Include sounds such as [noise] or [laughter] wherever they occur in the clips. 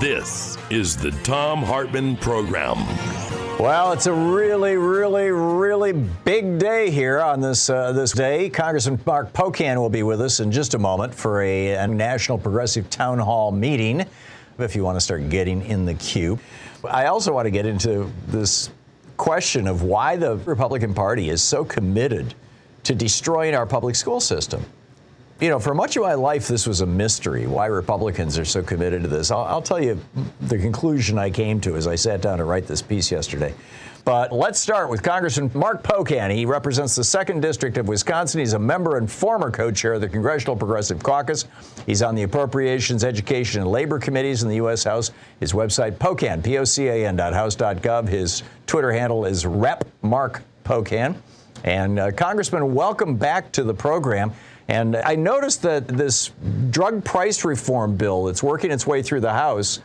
This is the Thom Hartmann Program. Well, it's a really, really, really big day here on this uh, this day. Congressman Mark Pocan will be with us in just a moment for a, a National Progressive Town Hall meeting. If you want to start getting in the queue, I also want to get into this question of why the Republican Party is so committed to destroying our public school system you know, for much of my life, this was a mystery why Republicans are so committed to this. I'll, I'll, tell you the conclusion I came to as I sat down to write this piece yesterday. But let's start with Congressman Mark Pocan. He represents the 2nd District of Wisconsin. He's a member and former co chair of the Congressional Progressive Caucus. He's on the Appropriations, Education, and Labor Committees in the U.S. House. His website, Pocan, P O C A N House.gov. His Twitter handle is Rep Mark Pocan. And uh, Congressman, welcome back to the program. And I noticed that this drug price reform bill that's working its way through the House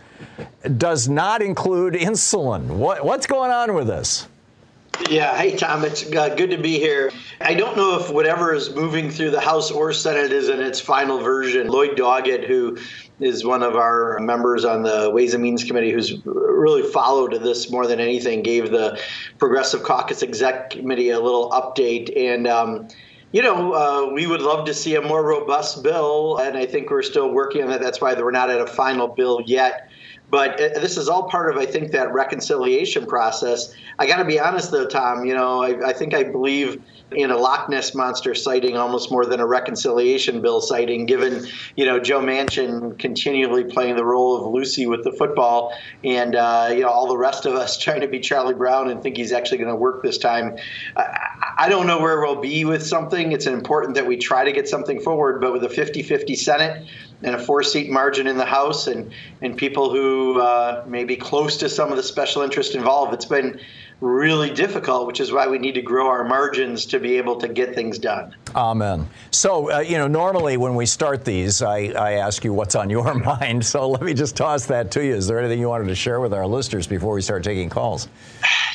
does not include insulin. What, what's going on with this? Yeah, hey Tom. it's uh, good to be here. I don't know if whatever is moving through the House or Senate is in its final version. Lloyd Doggett, who is one of our members on the Ways and Means Committee, who's really followed this more than anything, gave the Progressive Caucus Exec Committee a little update. And um, you know, uh, we would love to see a more robust bill, and I think we're still working on that. That's why we're not at a final bill yet. But uh, this is all part of, I think, that reconciliation process. I got to be honest, though, Tom. You know, I, I think I believe in a Loch Ness monster sighting almost more than a reconciliation bill sighting, given you know Joe Manchin continually playing the role of Lucy with the football, and uh, you know all the rest of us [laughs] trying to be Charlie Brown and think he's actually going to work this time. I, I don't know where we'll be with something. It's important that we try to get something forward, but with a 50-50 Senate and a four-seat margin in the House, and and people who uh, may be close to some of the special interest involved, it's been really difficult, which is why we need to grow our margins to be able to get things done. Amen. So, uh, you know, normally when we start these, I, I ask you what's on your [laughs] mind. So let me just toss that to you. Is there anything you wanted to share with our listeners before we start taking calls?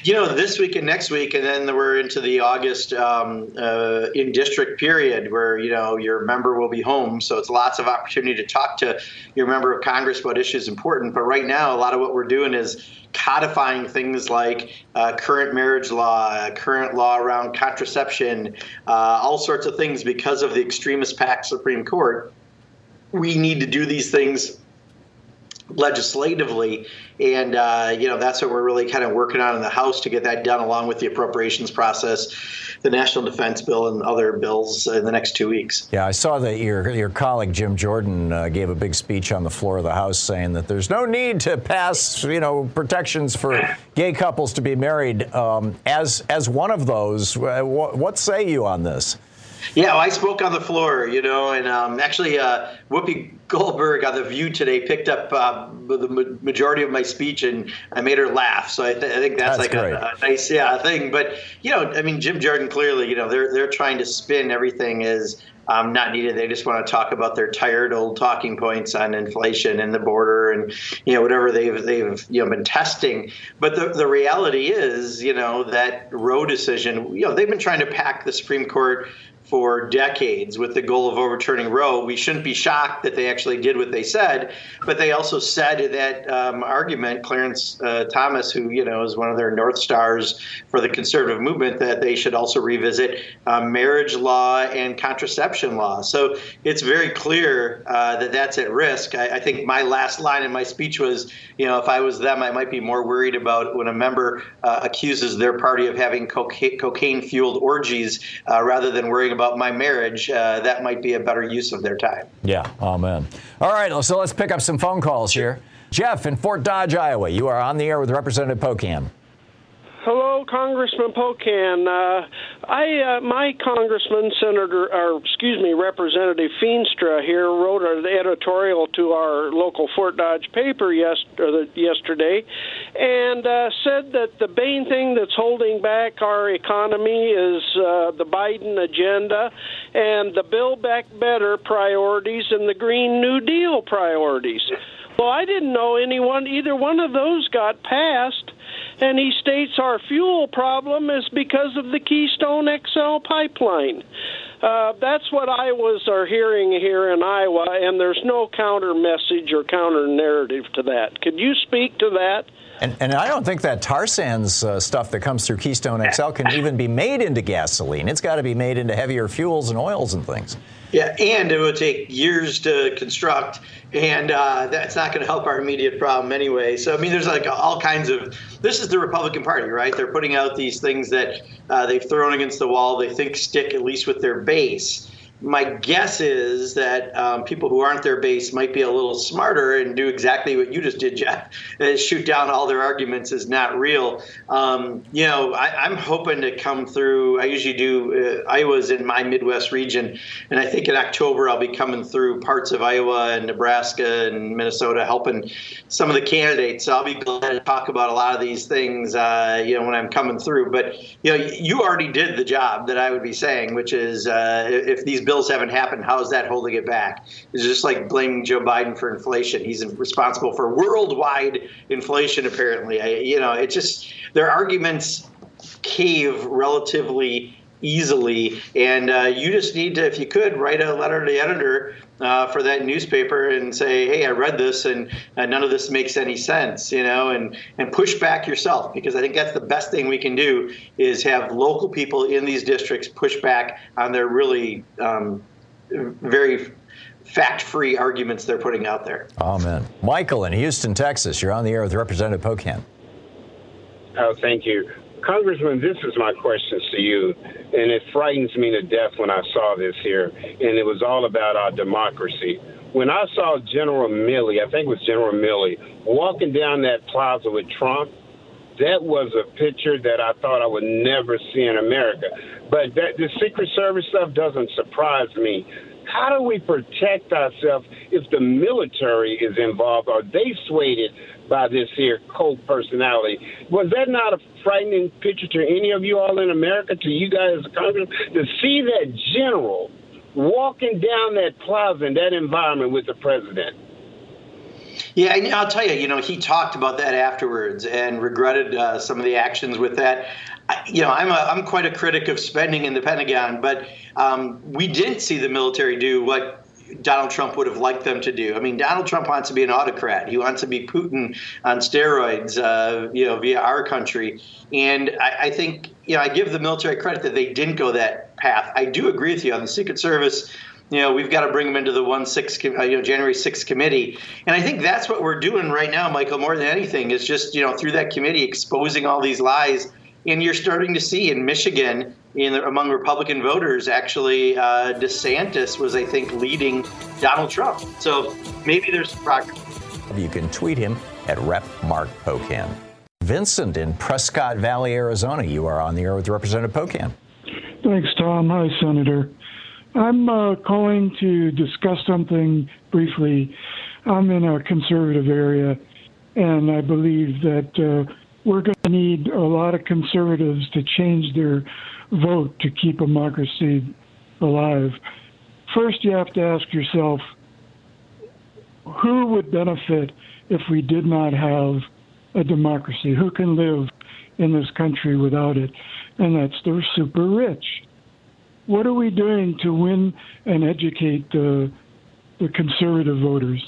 You know, this week and next week, and then we're into the August um, uh, in district period where, you know, your member will be home. So it's lots of opportunity to talk to your member of Congress about issues important. But right now, a lot of what we're doing is codifying things like uh, current marriage law, current law around contraception, uh, all sorts of things because of the extremist packed Supreme Court. We need to do these things legislatively and uh, you know that's what we're really kind of working on in the house to get that done along with the appropriations process the national defense bill and other bills in the next two weeks. Yeah i saw that your your colleague jim jordan uh, gave a big speech on the floor of the house saying that there's no need to pass you know protections for gay couples to be married. Um, as as one of those uh, what, what say you on this yeah, well, I spoke on the floor, you know, and um, actually, uh, Whoopi Goldberg on The View today picked up uh, the majority of my speech, and I made her laugh. So I, th- I think that's, that's like a, a, nice, yeah, thing. But you know, I mean, Jim Jordan clearly, you know, they're they're trying to spin everything as um, not needed. They just want to talk about their tired old talking points on inflation and the border and you know whatever they've they've you know been testing. But the the reality is, you know, that Roe decision. You know, they've been trying to pack the Supreme Court for decades with the goal of overturning Roe. We shouldn't be shocked that they actually did what they said. But they also said that um, argument, Clarence uh, Thomas, who you know is one of their north stars for the conservative movement, that they should also revisit uh, marriage law and contraception law. So it's very clear uh, that that's at risk. I, I think my last line in my speech was, you know, if I was them, I might be more worried about when a member uh, accuses their party of having cocaine fueled orgies uh, rather than worrying about my marriage. Uh, that might be a better use of their time. Yeah, amen. All right, so let's pick up some phone calls here. Jeff in Fort Dodge, Iowa, you are on the air with Representative Pocan. Hello, Congressman Pocan. Uh, I, uh, my congressman, Senator, or excuse me, Representative Feenstra here wrote an editorial to our local Fort Dodge paper yes, yesterday, and uh, said that the main thing that's holding back our economy is uh, the Biden agenda and the Build Back Better priorities and the Green New Deal priorities. Well, I didn't know anyone, either one of those got passed and he states our fuel problem is because of the Keystone XL pipeline. Uh, that's what Iowas are hearing here in Iowa, and there's no counter message or counter narrative to that. Could you speak to that? And, and I don't think that tar sands uh, stuff that comes through Keystone XL can even be made into gasoline. It's got to be made into heavier fuels and oils and things. Yeah, and it would take years to construct, and uh, that's not going to help our immediate problem anyway. So, I mean, there's like all kinds of. This is the Republican Party, right? They're putting out these things that uh, they've thrown against the wall. They think stick at least with their base my guess is that um, people who aren't their base might be a little smarter and do exactly what you just did, Jeff, [laughs] shoot down all their arguments as not real. Um, you know, I, am hoping to come through. I usually do. Uh, Iowa's in my Midwest region, and I think in October I'll be coming through parts of Iowa and Nebraska and Minnesota, helping some of the candidates. So I'll be glad to talk about a lot of these things. Uh, you know, when I'm coming through. But you know, you already did the job that I would be saying, which is uh, if these bills haven't happened, how is that holding it back? It's just like blaming Joe Biden for inflation. He's responsible for worldwide inflation, apparently. I, you know, it just their arguments cave relatively easily, and uh, you just need to, if you could, write a letter to the editor uh, for that newspaper and say, "Hey, I read this, and uh, none of this makes any sense," you know, and and push back yourself because I think that's the best thing we can do is have local people in these districts push back on their really um, very fact-free arguments they're putting out there. Amen. Michael in Houston, Texas, you're on the air with Representative Pocan. Oh, thank you. Congressman, this is my questions to you, and it frightens me to death when I saw this here, and it was all about our democracy. When I saw General Milley, I think it was General Milley, walking down that plaza with Trump, that was a picture that I thought I would never see in America. But that, the Secret Service stuff doesn't surprise me. How do we protect ourselves if the military is involved? Are they swayed by this here cult personality. Was that not a frightening picture to any of you all in America, to you guys as Congress, to see that general walking down that plaza in that environment with the president? Yeah, and I'll tell you, you know, he talked about that afterwards and regretted uh, some of the actions with that. I, you know, I'm a, I'm quite a critic of spending in the Pentagon, but um, we didn't see the military do what Donald Trump would have liked them to do. I mean, Donald Trump wants to be an autocrat. He wants to be Putin on steroids, uh, you know, via our country. And I, I, think, you know, I give the military credit that they didn't go that path. I do agree with you on the Secret Service. You know, we've got to bring them into the one six, uh, you know, January 6th committee, and I think that's what we're doing right now, Michael. More than anything, is just you know through that committee exposing all these lies and you're starting to see in Michigan, in the, among Republican voters, actually, uh, DeSantis was, I think, leading Donald Trump. So maybe there's progress. You can tweet him at Rep Mark Pocan. Vincent in Prescott Valley, Arizona, you are on the air with Representative Pocan. Thanks, Tom. Hi, Senator. I'm uh, calling to discuss something briefly. I'm in a conservative area, and I believe that uh, we're going to need a lot of conservatives to change their vote to keep democracy alive. First, you have to ask yourself who would benefit if we did not have a democracy? Who can live in this country without it? And that's the super rich. What are we doing to win and educate the the conservative voters.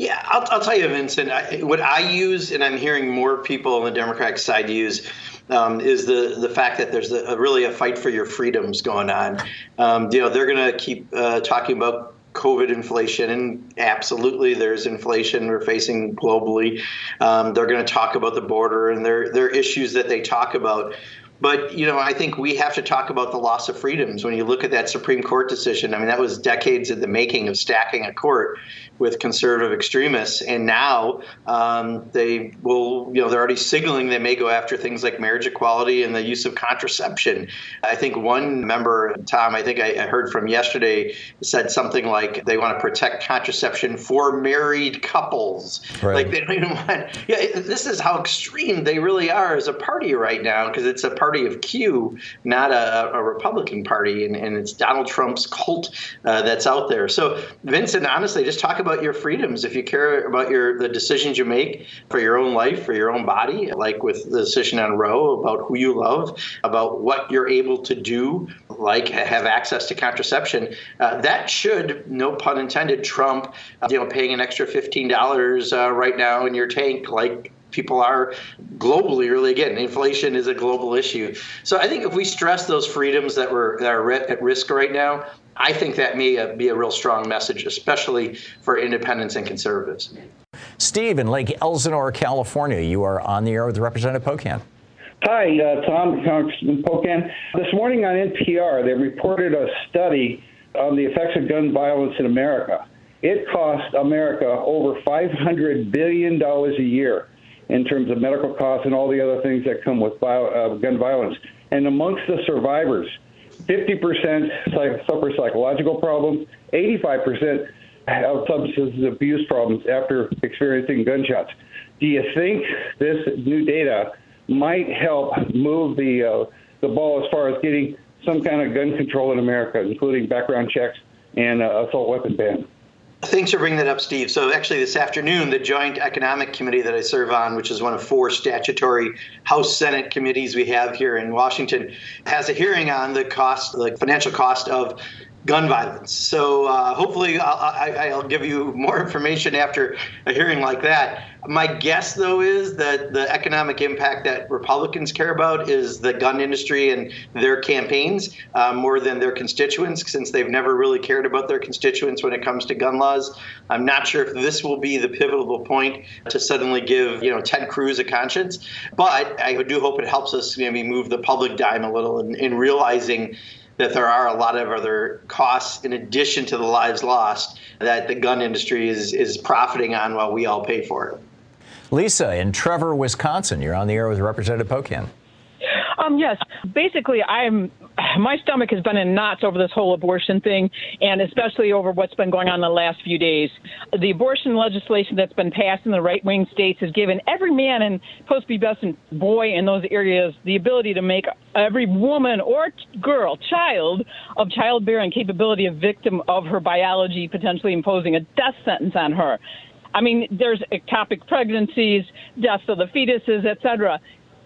Yeah, I'll, I'll tell you, Vincent. I, what I use, and I'm hearing more people on the Democratic side use, um, is the the fact that there's a, a, really a fight for your freedoms going on. Um, you know, they're going to keep uh, talking about COVID inflation, and absolutely, there's inflation we're facing globally. Um, they're going to talk about the border and their their issues that they talk about. But you know, I think we have to talk about the loss of freedoms. When you look at that Supreme Court decision, I mean, that was decades in the making of stacking a court with conservative extremists, and now um, they will, you know, they're already signaling they may go after things like marriage equality and the use of contraception. I think one member, Tom, I think I heard from yesterday, said something like they want to protect contraception for married couples. Right. Like they don't even want. Yeah, this is how extreme they really are as a party right now because it's a party of Q, not a, a Republican party, and, and, it's Donald Trump's cult uh, that's out there. So, Vincent, honestly, just talk about about your freedoms. If you care about your the decisions you make for your own life, for your own body, like with the decision on Roe about who you love, about what you're able to do, like have access to contraception, uh, that should, no pun intended, trump uh, you know paying an extra fifteen dollars uh, right now in your tank, like people are globally really again inflation is a global issue so i think if we stress those freedoms that were that are at risk right now I think that may uh, be a real strong message, especially for independents and conservatives. Steve in Lake Elsinore, California, you are on the air with Representative Pocan. Hi, uh, Tom, Congressman Pocan. This morning on NPR, they reported a study on the effects of gun violence in America. It cost America over $500 billion a year in terms of medical costs and all the other things that come with bio, uh, gun violence. And amongst the survivors, 50% suffer psychological problems, 85% have substance abuse problems after experiencing gunshots. Do you think this new data might help move the uh, the ball as far as getting some kind of gun control in America, including background checks and uh, assault weapon ban? Thanks for bringing that up, Steve. So, actually, this afternoon, the Joint Economic Committee that I serve on, which is one of four statutory House Senate committees we have here in Washington, has a hearing on the cost, the financial cost of gun violence. So uh, hopefully I'll, I'll, give you more information after a hearing like that. My guess, though, is that the economic impact that Republicans care about is the gun industry and their campaigns uh, more than their constituents, since they've never really cared about their constituents when it comes to gun laws. I'm not sure if this will be the pivotal point to suddenly give, you know, Ted Cruz a conscience, but I do hope it helps us maybe move the public dime a little in, in realizing that there are a lot of other costs in addition to the lives lost that the gun industry is, is profiting on while we all pay for it. Lisa in Trevor, Wisconsin, you're on the air with Representative Pocan. Um, yes. Basically, I'm my stomach has been in knots over this whole abortion thing, and especially over what's been going on the last few days. The abortion legislation that's been passed in the right wing states has given every man and post-pubescent boy in those areas the ability to make every woman or girl, child of childbearing capability a victim of her biology, potentially imposing a death sentence on her. I mean, there's ectopic pregnancies, deaths of the fetuses, etc.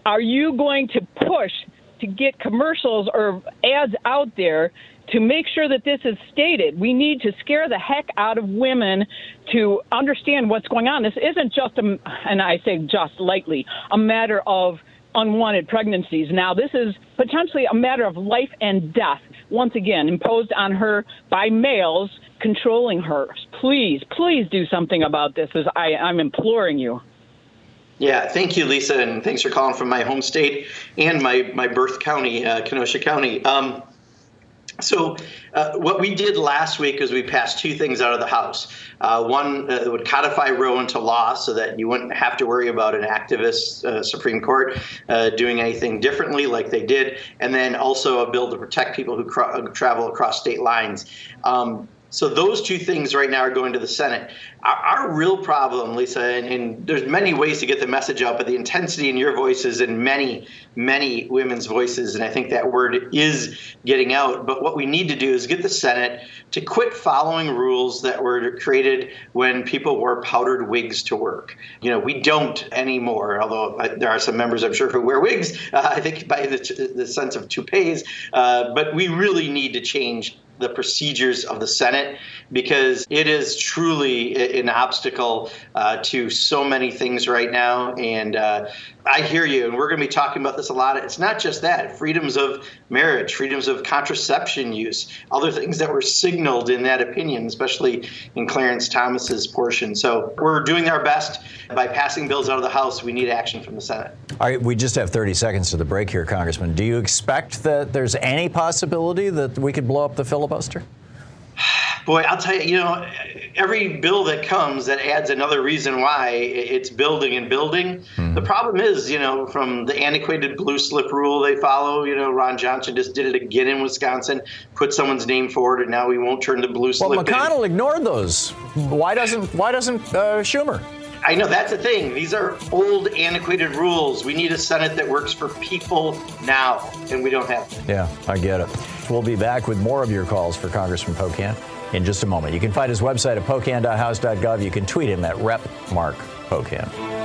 Are you going to push to get commercials or ads out there to make sure that this is stated. We need to scare the heck out of women to understand what's going on. This isn't just a, and I say just lightly, a matter of unwanted pregnancies. Now, this is potentially a matter of life and death, once again, imposed on her by males controlling her. Please, please do something about this, as I, I'm imploring you. Yeah, thank you, Lisa, and thanks for calling from my home state and my, my birth county, uh, Kenosha County. Um, so, uh, what we did last week is we passed two things out of the House. Uh, one uh, would codify Roe into law so that you wouldn't have to worry about an activist uh, Supreme Court uh, doing anything differently like they did, and then also a bill to protect people who cr- travel across state lines. Um, so those two things right now are going to the Senate. Our, our real problem, Lisa, and, and, there's many ways to get the message out, but the intensity in your voices and many, many women's voices, and I think that word is getting out. But what we need to do is get the Senate to quit following rules that were created when people wore powdered wigs to work. You know, we don't anymore, although there are some members, I'm sure, who wear wigs, uh, I think by the, the sense of toupees. Uh, but we really need to change the procedures of the Senate because it is truly an obstacle uh, to so many things right now. And uh, I hear you, and we're going to be talking about this a lot. It's not just that freedoms of marriage, freedoms of contraception use, other things that were signaled in that opinion, especially in Clarence Thomas's portion. So we're doing our best by passing bills out of the House. We need action from the Senate. All right, we just have 30 seconds to the break here, Congressman. Do you expect that there's any possibility that we could blow up the filibuster? Boy, I'll tell you, you know, every bill that comes that adds another reason why it's building and building. Mm-hmm. The problem is, you know, from the antiquated blue slip rule they follow, you know, Ron Johnson just did it again in Wisconsin, put someone's name forward, and now we won't turn the blue slip. Well, McConnell in. ignored those. Why doesn't Why doesn't uh, Schumer? I know that's the thing. These are old, antiquated rules. We need a Senate that works for people now, and we don't have to. Yeah, I get it. We'll be back with more of your calls for Congressman Pocan in just a moment. You can find his website at pocan.house.gov. You can tweet him at Rep Mark Pocan.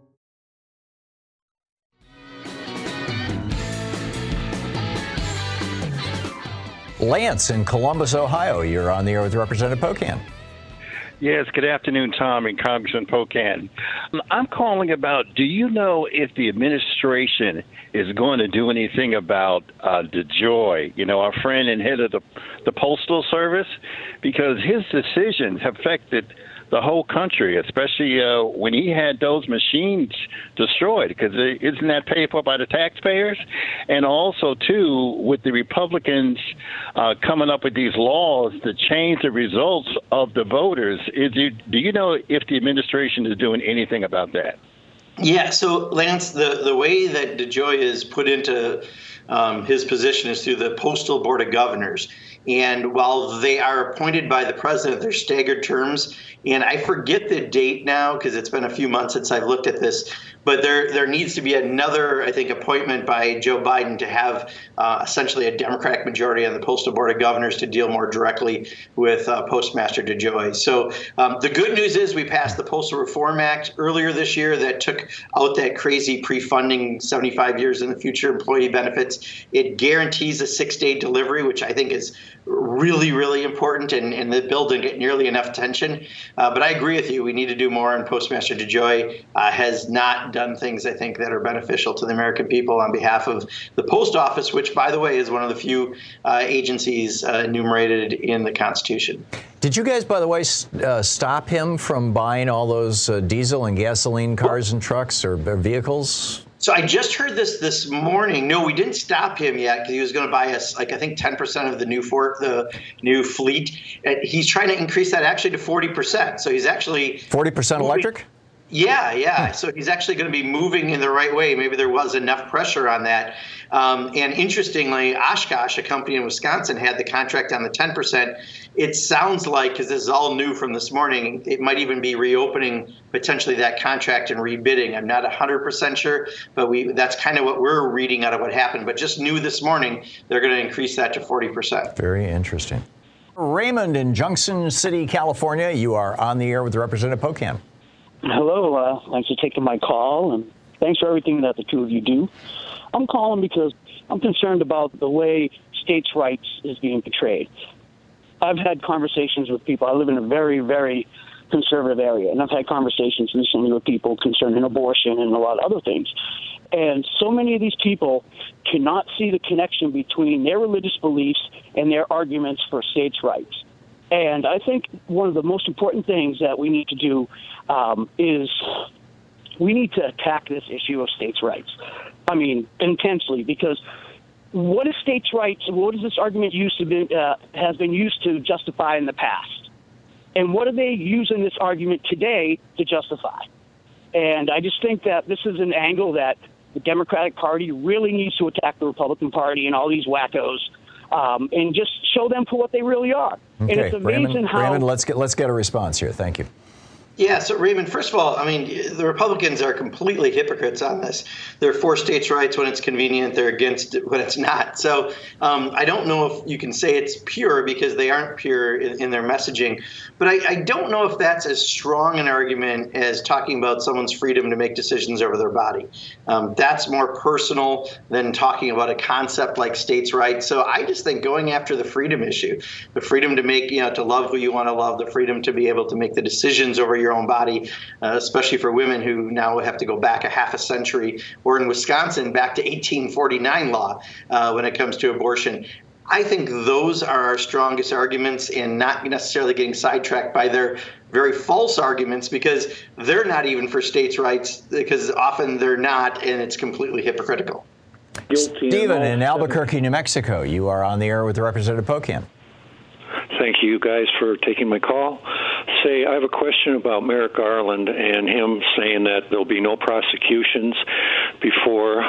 Lance in Columbus, Ohio. You're on the air with Representative Pocan. Yes, good afternoon, Tom and Congressman Pocan. I'm calling about do you know if the administration is going to do anything about uh, DeJoy, you know, our friend and head of the, the Postal Service? Because his decisions have affected the whole country, especially uh, when he had those machines destroyed, because isn't that paid for by the taxpayers? And also, too, with the Republicans uh, coming up with these laws to change the results of the voters, is you, do you know if the administration is doing anything about that? Yeah, so Lance, the, the way that DeJoy is put into um, his position is through the Postal Board of Governors. And while they are appointed by the president, they're staggered terms. And I forget the date now because it's been a few months since I've looked at this. But there, there needs to be another, I think, appointment by Joe Biden to have uh, essentially a Democratic majority on the Postal Board of Governors to deal more directly with uh, Postmaster DeJoy. So um, the good news is we passed the Postal Reform Act earlier this year that took out that crazy pre-funding 75 years in the future employee benefits. It guarantees a six-day delivery, which I think is really, really important, and, and the bill didn't get nearly enough attention. Uh, but I agree with you. We need to do more, and Postmaster DeJoy uh, has not done things, I think, that are beneficial to the American people on behalf of the Post Office, which, by the way, is one of the few uh, agencies uh, enumerated in the Constitution. Did you guys, by the way, uh, stop him from buying all those uh, diesel and gasoline cars and trucks or, or vehicles? So I just heard this this morning. No, we didn't stop him yet because he was going to buy us like I think 10% of the new Fort, the new fleet. And he's trying to increase that actually to 40%. So he's actually 40% electric. Yeah, yeah. So he's actually going to be moving in the right way. Maybe there was enough pressure on that. Um, and interestingly, Oshkosh, a company in Wisconsin, had the contract on the 10%. It sounds like, because this is all new from this morning, it might even be reopening potentially that contract and rebidding. I'm not 100% sure, but we that's kind of what we're reading out of what happened. But just new this morning, they're going to increase that to 40%. Very interesting. Raymond in Junction City, California, you are on the air with Representative Pocan. Hello. Uh, thanks for taking my call, and thanks for everything that the two of you do. I'm calling because I'm concerned about the way states' rights is being portrayed. I've had conversations with people. I live in a very, very conservative area, and I've had conversations recently with people concerning abortion and a lot of other things. And so many of these people cannot see the connection between their religious beliefs and their arguments for states' rights. And I think one of the most important things that we need to do um, is we need to attack this issue of states' rights. I mean, intensely, because what is states' rights? What is this argument used to be, uh, has been used to justify in the past? And what are they using this argument today to justify? And I just think that this is an angle that the Democratic Party really needs to attack the Republican Party and all these wackos um, and just show them for what they really are. Okay, and it's amazing Raymond, how. Raymond, let's get let's get a response here. Thank you. Yeah, so Raymond, first of all, I mean, the Republicans are completely hypocrites on this. They're for states' rights when it's convenient, they're against it when it's not. So um, I don't know if you can say it's pure because they aren't pure in, in their messaging. But I, I, don't know if that's as strong an argument as talking about someone's freedom to make decisions over their body. Um, that's more personal than talking about a concept like states' rights. So I just think going after the freedom issue, the freedom to make, you know, to love who you want to love, the freedom to be able to make the decisions over your own body, uh, especially for women who now have to go back a half a century, or in Wisconsin, back to 1849 law uh, when it comes to abortion. I think those are our strongest arguments and not necessarily getting sidetracked by their very false arguments because they're not even for states' rights because often they're not and it's completely hypocritical. Stephen in Albuquerque, New Mexico, you are on the air with Representative Pocan. Thank you guys for taking my call. Say, I have a question about Merrick Garland and him saying that there'll be no prosecutions before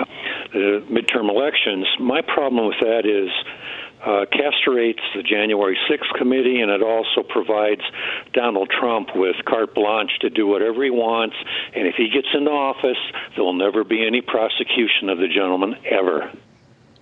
the midterm elections. My problem with that is uh, castrates the January 6th committee, and it also provides Donald Trump with carte blanche to do whatever he wants. And if he gets into office, there will never be any prosecution of the gentleman ever.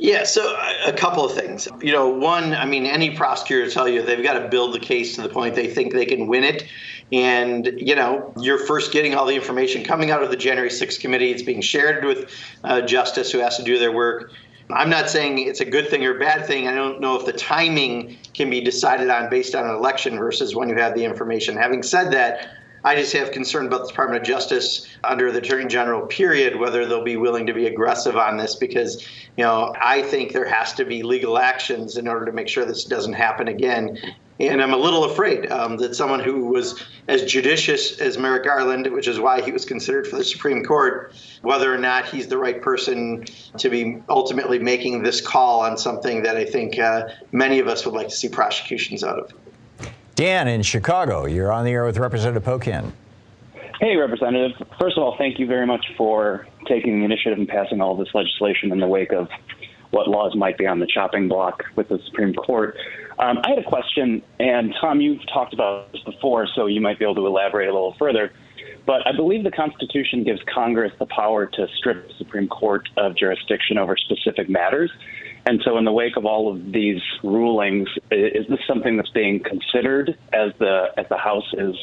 Yeah, so a couple of things. You know, one, I mean, any prosecutor will tell you they've got to build the case to the point they think they can win it. And, you know, you're first getting all the information coming out of the January 6th committee. It's being shared with uh, justice who has to do their work. I'm not saying it's a good thing or bad thing. I don't know if the timing can be decided on based on an election versus when you have the information. Having said that, I just have concern about the Department of Justice under the Attorney General, period, whether they'll be willing to be aggressive on this because, you know, I think there has to be legal actions in order to make sure this doesn't happen again. And I'm a little afraid um, that someone who was as judicious as Merrick Garland, which is why he was considered for the Supreme Court, whether or not he's the right person to be ultimately making this call on something that I think uh, many of us would like to see prosecutions out of. Dan in Chicago, you're on the air with Representative Pocan. Hey, Representative. First of all, thank you very much for taking the initiative and passing all this legislation in the wake of what laws might be on the chopping block with the Supreme Court. Um, I had a question, and Tom, you've talked about this before, so you might be able to elaborate a little further. But I believe the Constitution gives Congress the power to strip the Supreme Court of jurisdiction over specific matters. And so, in the wake of all of these rulings, is this something that's being considered as the as the House is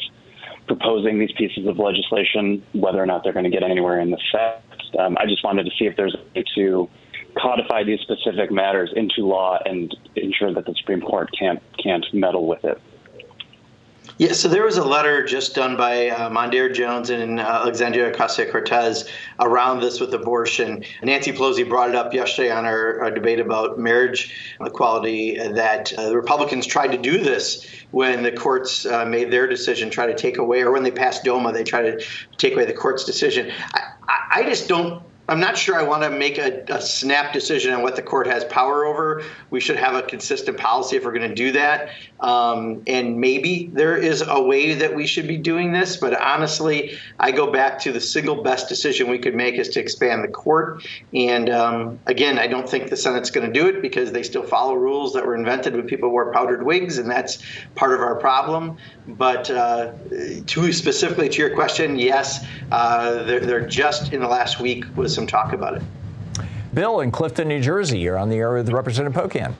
proposing these pieces of legislation, whether or not they're going to get anywhere in the Senate? Um, I just wanted to see if there's a way to codify these specific matters into law and ensure that the Supreme Court can't can't meddle with it. Yeah, so there was a letter just done by uh, Mondaire Jones and uh, Alexandria Ocasio Cortez around this with abortion. Nancy Pelosi brought it up yesterday on our, our debate about marriage equality that uh, the Republicans tried to do this when the courts uh, made their decision, try to take away, or when they passed DOMA, they try to take away the court's decision. I, I just don't I'm not sure I want to make a, a, snap decision on what the court has power over. We should have a consistent policy if we're going to do that. Um, and maybe there is a way that we should be doing this. But honestly, I go back to the single best decision we could make is to expand the court. And um, again, I don't think the Senate's going to do it because they still follow rules that were invented when people wore powdered wigs, and that's part of our problem. But uh, to specifically to your question, yes, uh, they're, they're just in the last week was some talk about it. Bill in Clifton, New Jersey, you're on the air with Representative Pocan.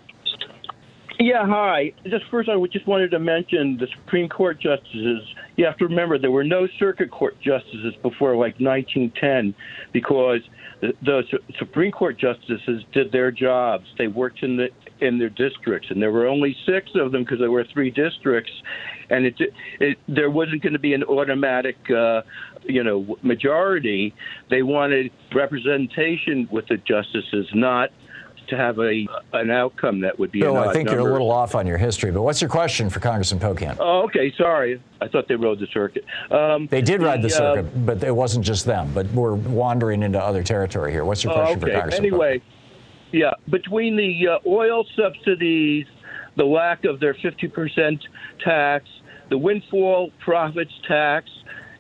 Yeah, hi. Just first, I just wanted to mention the Supreme Court justices. You have to remember there were no circuit court justices before like 1910 because the, the Supreme Court justices did their jobs. They worked in the in their districts, and there were only six of them because there were three districts, and it, it there wasn't going to be an automatic, uh, you know, majority. They wanted representation with the justices, not to have a an outcome that would be. Bill, I think number. you're a little off on your history, but what's your question for Congressman Pocan? Oh, okay. Sorry, I thought they rode the circuit. Um, They did ride the uh, circuit, but it wasn't just them. But we're wandering into other territory here. What's your Oh, question okay. for Congressman? Anyway, yeah, between the uh, oil subsidies, the lack of their 50% tax, the windfall profits tax,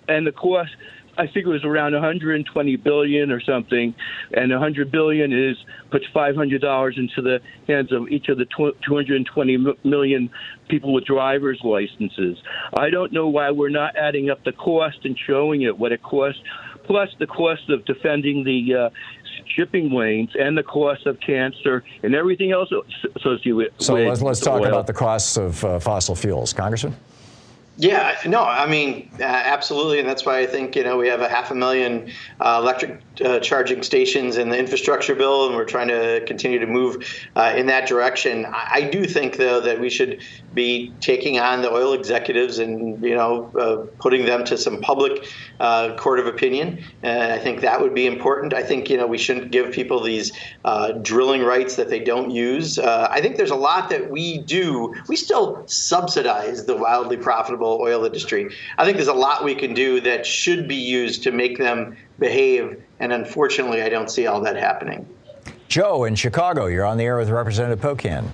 and the cost. I think it was around 120 billion or something, and 100 billion is puts 500 dollars into the hands of each of the tw- 220 m- million people with driver's licenses. I don't know why we're not adding up the cost and showing it what it costs, plus the cost of defending the uh, shipping lanes and the cost of cancer and everything else associated with. So let's, let's talk oil. about the costs of uh, fossil fuels, Congressman. Yeah, no, I mean, uh, absolutely. And that's why I think, you know, we have a half a million uh, electric uh, charging stations in the infrastructure bill, and we're trying to continue to move uh, in that direction. I, I do think, though, that we should be taking on the oil executives and, you know, uh, putting them to some public uh, court of opinion. And I think that would be important. I think, you know, we shouldn't give people these uh, drilling rights that they don't use. Uh, I think there's a lot that we do. We still subsidize the wildly profitable oil industry. I think there's a lot we can do that should be used to make them behave. And unfortunately, I don't see all that happening. Joe in Chicago, you're on the air with Representative Pocan.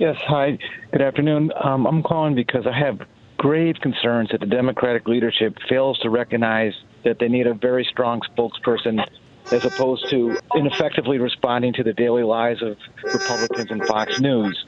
Yes, hi. Good afternoon. Um, I'm calling because I have grave concerns that the Democratic leadership fails to recognize that they need a very strong spokesperson as opposed to ineffectively responding to the daily lies of Republicans and Fox News.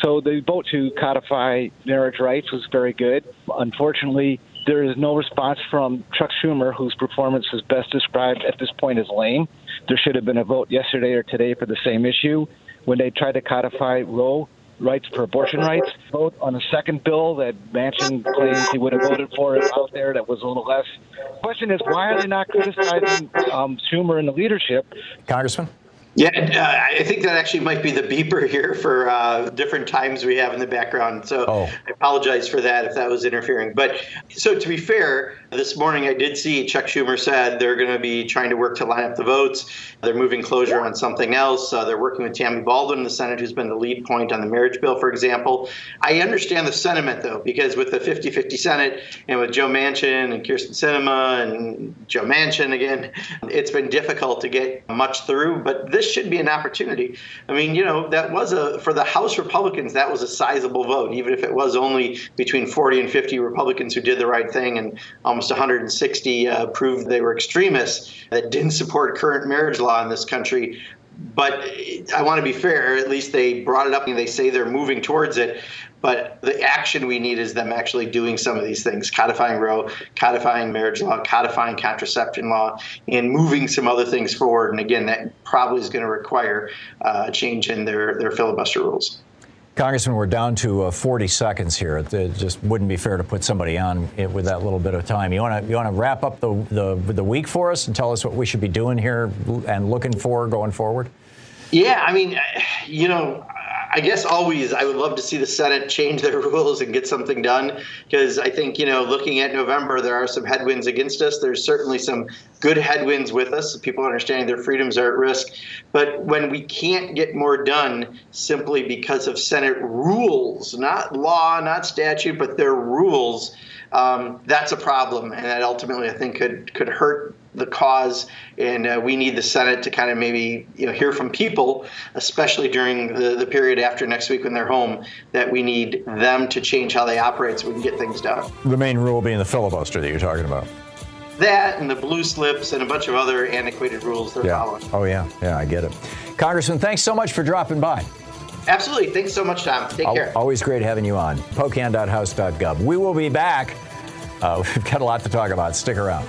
So the vote to codify marriage rights was very good. Unfortunately, there is no response from Chuck Schumer, whose performance is best described at this point as lame. There should have been a vote yesterday or today for the same issue. When they tried to codify Roe rights for abortion rights, vote on a second bill that Manchin claims he would have voted for is out there that was a little less. The question is, why are they not criticizing um, Schumer and the leadership? Congressman? Yeah, uh, I think that actually might be the beeper here for uh, different times we have in the background. So I apologize for that if that was interfering. But so to be fair, this morning I did see Chuck Schumer said they're going to be trying to work to line up the votes. They're moving cloture on something else. Uh, they're working with Tammy Baldwin in the Senate, who's been the lead point on the marriage bill, for example. I understand the sentiment, though, because with the 50 50 Senate and with Joe Manchin and Kyrsten Sinema and Joe Manchin again, it's been difficult to get much through. But this should be an opportunity. I mean, you know, that was a, for the House Republicans, that was a sizable vote, even if it was only between 40 and 50 Republicans who did the right thing and almost 160 uh, proved they were extremists that didn't support current marriage law in this country. But I want to be fair, at least they brought it up and they say they're moving towards it. But the action we need is them actually doing some of these things, codifying Roe, codifying marriage law, codifying contraception law, and moving some other things forward. And again, that probably is going to require uh, a change in their, their filibuster rules. Congressman, we're down to uh, 40 seconds here. It, just wouldn't be fair to put somebody on it with that little bit of time. You want to you want to wrap up the, the the week for us and tell us what we should be doing here and looking for going forward? Yeah, I mean, you know, I guess always I would love to see the Senate change their [laughs] rules and get something done because I think, you know, looking at November, there are some headwinds against us. There's certainly some good headwinds with us. People understanding their freedoms are at risk. But when we can't get more done simply because of Senate rules, not law, not statute, but their rules, um, that's a problem. And that ultimately, I think, could could hurt the cause, and uh, we need the Senate to kind of maybe you know hear from people, especially during the, the period after next week when they're home, that we need them to change how they operate so we can get things done. The main rule being the filibuster that you're talking about. That and the blue slips and a bunch of other antiquated rules they're Yeah. following. Oh yeah, yeah, I get it. Congressman, thanks so much for dropping by. Absolutely. Thanks so much, Tom. Take Al- care. Always great having you on. Pocan.house.gov. We will be back. Uh, [laughs] we've got a lot to talk about. Stick around.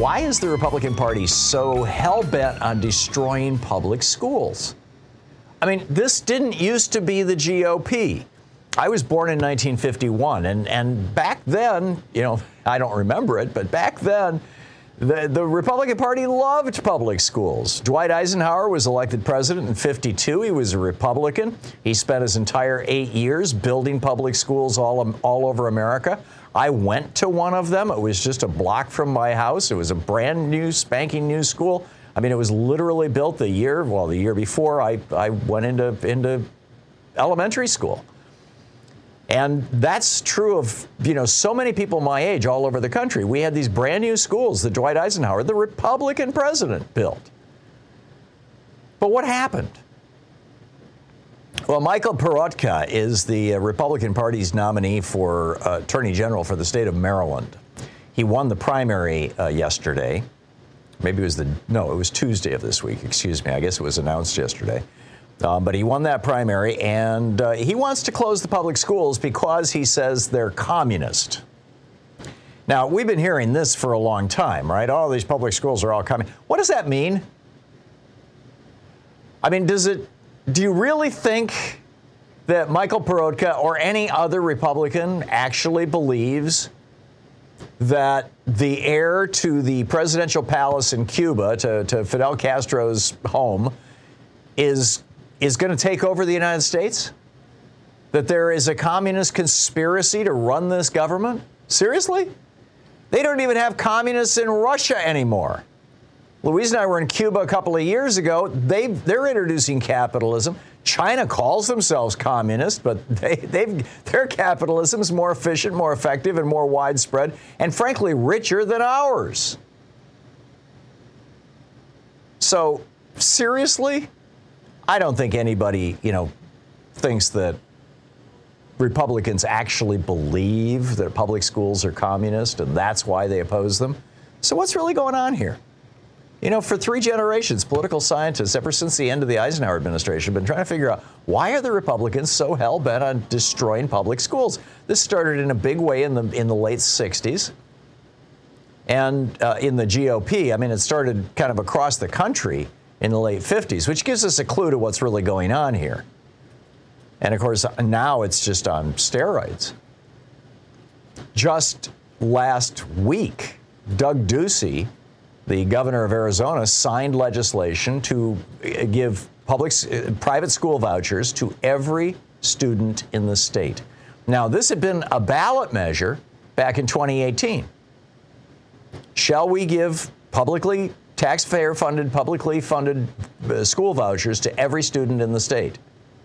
Why is the Republican Party so hell bent on destroying public schools? I mean, this didn't used to be the GOP. I was born in 1951, and, and back then, you know, [laughs] I don't remember it, but back then, the, the Republican Party loved public schools. Dwight Eisenhower was elected president in 52. He was a Republican. He spent his entire eight years building public schools all, all over America. I went to one of them. It was just a block from my house. It was a brand new, spanking new school. I mean, it was literally built the year, well, the year before I, I went into, into elementary school. And that's true of, you know, so many people my age all over the country. We had these brand new schools that Dwight Eisenhower, the Republican president, built. But what happened? Well, Michael Peroutka is the uh, Republican Party's nominee for uh, Attorney General for the state of Maryland. He won the primary uh, yesterday. Maybe it was the, no, it was Tuesday of this week, excuse me. I guess it was announced yesterday. Um, but he won that primary, and uh, he wants to close the public schools because he says they're communist. Now, we've been hearing this for a long time, right? All these public schools are all coming. What does that mean? I mean, does it, do you really think that Michael Peroutka or any other Republican actually believes that the heir to the presidential palace in Cuba, to, to Fidel Castro's home, is is going to take over the United States? That there is a communist conspiracy to run this government? Seriously? They don't even have communists in Russia anymore. Louise and I were in Cuba a couple of years ago. They, they're introducing capitalism. China calls themselves communist, but [laughs] they, their capitalism is more efficient, more effective, and more widespread, and frankly, richer than ours. So, seriously? I don't think anybody, you know, thinks that Republicans actually believe that public schools are communist and that's why they oppose them. So what's really going on here? You know, for three generations, political scientists, ever since the end of the Eisenhower administration, have been trying to figure out why are the Republicans so hell bent on destroying public schools. This started in a big way in the in the late '60s, and uh, in the GOP. I mean, it started kind of across the country in the late 50s, which gives us a clue to what's really going on here. And of course, now it's just on steroids. Just last week, Doug Ducey, the governor of Arizona, signed legislation to give public, private school vouchers to every student in the state. Now, this had been a ballot measure back in 2018. Shall we give publicly taxpayer funded, publicly funded uh, school vouchers to every student in the state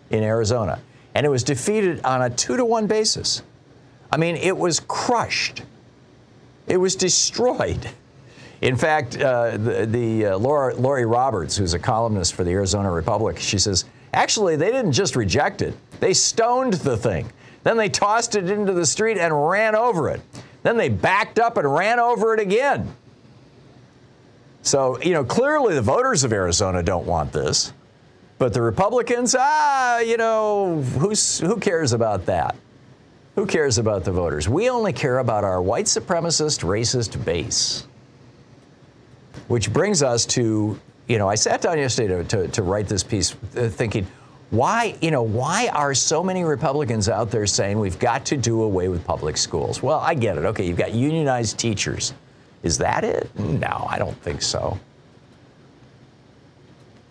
in Arizona. And it was defeated on a two to one basis. I mean, it was crushed, it was destroyed. [laughs] In fact, uh, the, the uh, Laura, Laurie Roberts, who's a columnist for the Arizona Republic, she says, actually, they didn't just reject it, they stoned the thing. Then they tossed it into the street and ran over it. Then they backed up and ran over it again. So, you know, clearly the voters of Arizona don't want this. But the Republicans, ah, you know, who's, who cares about that? Who cares about the voters? We only care about our white supremacist, racist base. Which brings us to, you know, I sat down yesterday to, to, to write this piece uh, thinking, why, you know, why are so many Republicans out there saying we've got to do away with public schools? Well, I get it. Okay, you've got unionized teachers is that it? No, I don't think so.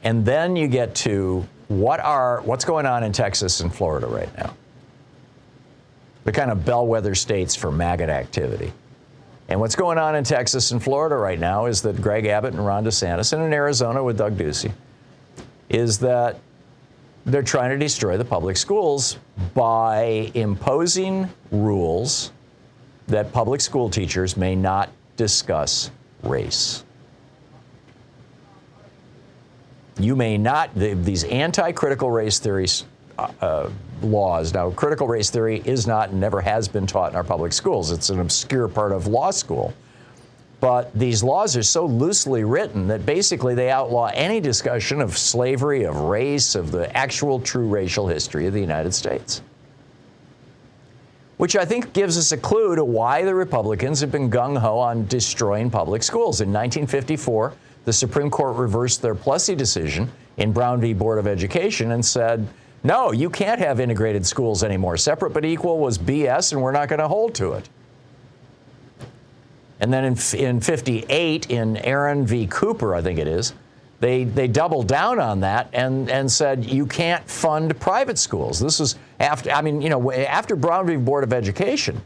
And then you get to what are what's going on in Texas and Florida right now. The kind of bellwether states for maggot activity. And what's going on in Texas and Florida right now is that Greg Abbott and Ron DeSantis, and in Arizona with Doug Ducey, is that they're trying to destroy the public schools by imposing rules that public school teachers may not discuss race. You may not, the, these anti critical race theories uh, uh, laws. Now, critical race theory is not and never has been taught in our public schools, it's an obscure part of law school. But these laws are so loosely written that basically they outlaw any discussion of slavery, of race, of the actual true racial history of the United States. Which I think gives us a clue to why the Republicans have been gung ho on destroying public schools. In 1954, the Supreme Court reversed their Plessy decision in Brown v. Board of Education and said, no, you can't have integrated schools anymore. Separate but equal was BS, and we're not going to hold to it. And then in, in 58, in Aaron v. Cooper, I think it is, they, they doubled down on that and, and said you can't fund private schools. This is after, I mean, you know, after Brown v. Board of Education,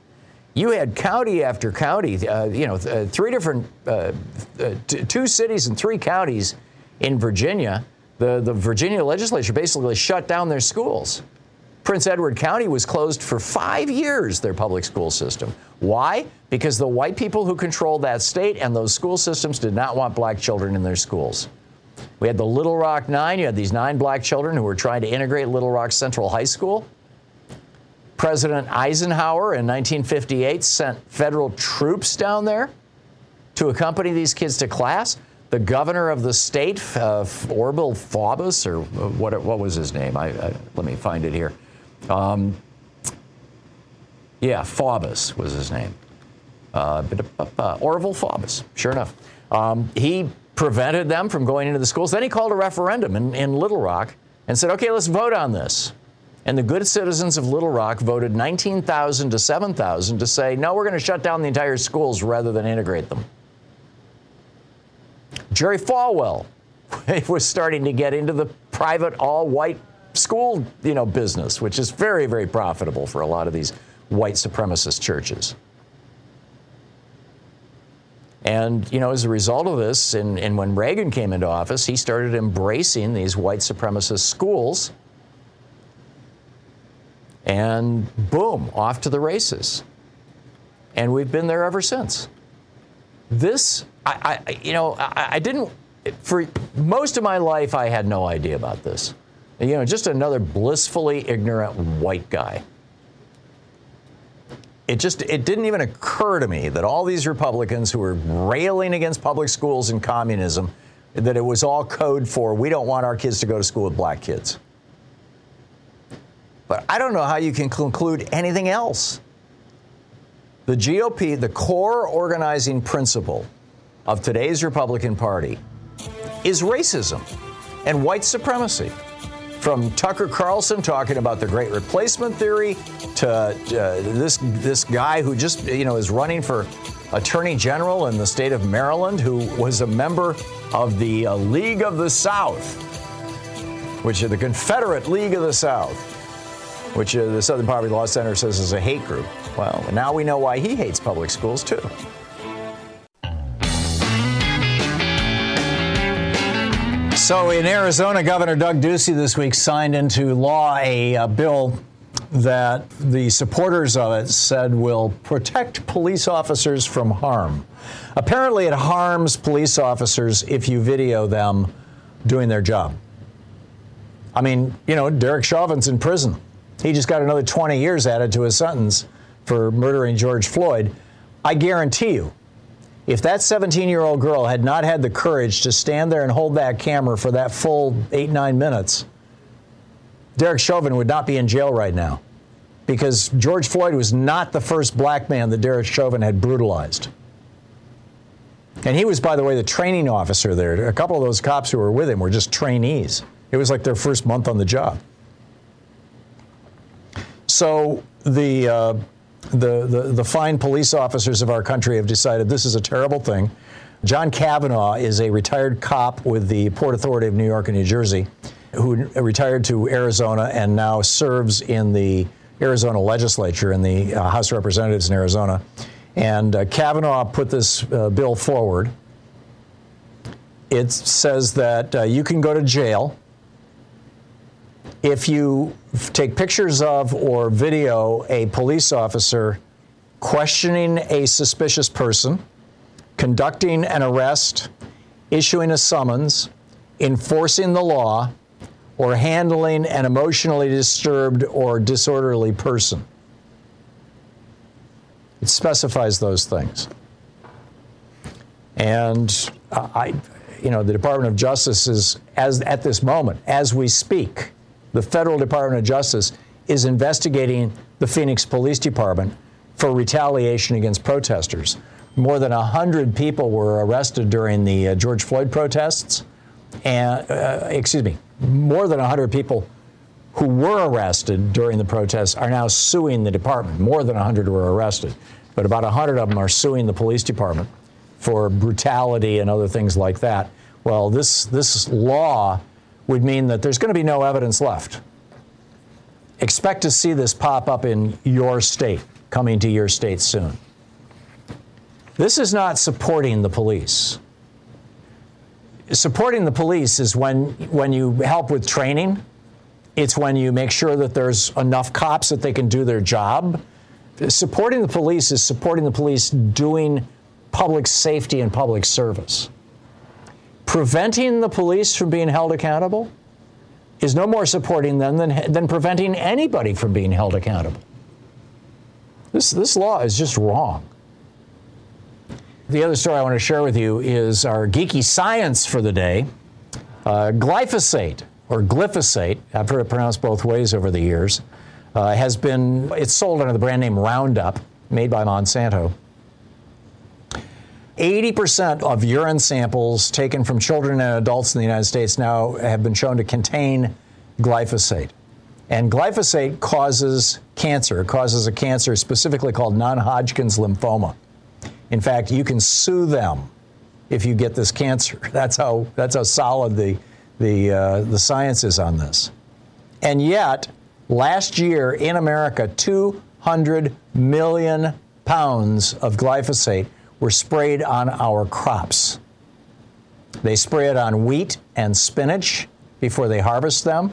you had county after county, uh, you know, uh, three different, uh, uh two cities and three counties in Virginia. The, the Virginia legislature basically shut down their schools. Prince Edward County was closed for five years, their public school system. Why? Because the white people who controlled that state and those school systems did not want black children in their schools. We had the Little Rock Nine. You had these nine black children who were trying to integrate Little Rock Central High School. President Eisenhower in 1958 sent federal troops down there to accompany these kids to class. The governor of the state, uh, Orville Faubus, or what, what was his name? I, I, let me find it here. Um, yeah, Faubus was his name. Uh, uh, Orville Faubus, sure enough. Um, he prevented them from going into the schools. Then he called a referendum in, in Little Rock and said, okay, let's vote on this. And the good citizens of Little Rock voted 19,000 to 7,000 to say, no, we're going to shut down the entire schools rather than integrate them. Jerry Falwell [laughs] was starting to get into the private all white school, you know, business, which is very, very profitable for a lot of these white supremacist churches. And, you know, as a result of this, and, and when Reagan came into office, he started embracing these white supremacist schools. And boom, off to the races. And we've been there ever since. This, I, I you know, I, I didn't, for most of my life, I had no idea about this. You know, just another blissfully ignorant white guy. It just it didn't even occur to me that all these Republicans who were railing against public schools and communism that it was all code for we don't want our kids to go to school with black kids. But I don't know how you can conclude anything else. The GOP, the core organizing principle of today's Republican Party is racism and white supremacy. From Tucker Carlson talking about the great replacement theory to uh, this this guy who just you know is running for attorney general in the state of Maryland, who was a member of the uh, League of the South, which is the Confederate League of the South, which uh, the Southern Poverty Law Center says is a hate group. Well, now we know why he hates public schools too. So in Arizona, Governor Doug Ducey this week signed into law a, a bill that the supporters of it said will protect police officers from harm. Apparently, it harms police officers if you video them doing their job. I mean, you know, Derek Chauvin's in prison. He just got another 20 years added to his sentence for murdering George Floyd. I guarantee you, if that 17 year old girl had not had the courage to stand there and hold that camera for that full eight, nine minutes, Derek Chauvin would not be in jail right now because George Floyd was not the first black man that Derek Chauvin had brutalized. And he was, by the way, the training officer there. A couple of those cops who were with him were just trainees. It was like their first month on the job. So the uh, the, the, the fine police officers of our country have decided this is a terrible thing. John Kavanagh is a retired cop with the Port Authority of New York and New Jersey who retired to Arizona and now serves in the Arizona legislature in the uh, House of Representatives in Arizona. And uh, Kavanagh put this uh, bill forward. It says that uh, you can go to jail if you take pictures of or video a police officer questioning a suspicious person, conducting an arrest, issuing a summons, enforcing the law, or handling an emotionally disturbed or disorderly person. It specifies those things. And I, you know, the Department of Justice is, as at this moment, as we speak, the federal Department of Justice is investigating the Phoenix Police Department for retaliation against protesters. More than 100 people were arrested during the uh, George Floyd protests. And, uh, excuse me, more than 100 people who were arrested during the protests are now suing the department. More than 100 were arrested, but about 100 of them are suing the police department for brutality and other things like that. Well, this, this law would mean that there's going to be no evidence left. Expect to see this pop up in your state, coming to your state soon. This is not supporting the police. Supporting the police is when, when you help with training, it's when you make sure that there's enough cops that they can do their job. Supporting the police is supporting the police doing public safety and public service. Preventing the police from being held accountable is no more supporting them than, than preventing anybody from being held accountable. This, this law is just wrong. The other story I want to share with you is our geeky science for the day. Uh, glyphosate, or glyphosate, I've heard it pronounced both ways over the years, uh, has been, it's sold under the brand name Roundup, made by Monsanto. 80% of urine samples taken from children and adults in the United States now have been shown to contain glyphosate. And glyphosate causes cancer. It causes a cancer specifically called non Hodgkin's lymphoma. In fact, you can sue them if you get this cancer. [laughs] That's how, that's how solid the, the, uh, the science is on this. And yet, last year in America, 200 million pounds of glyphosate were sprayed on our crops. They spray it on wheat and spinach before they harvest them.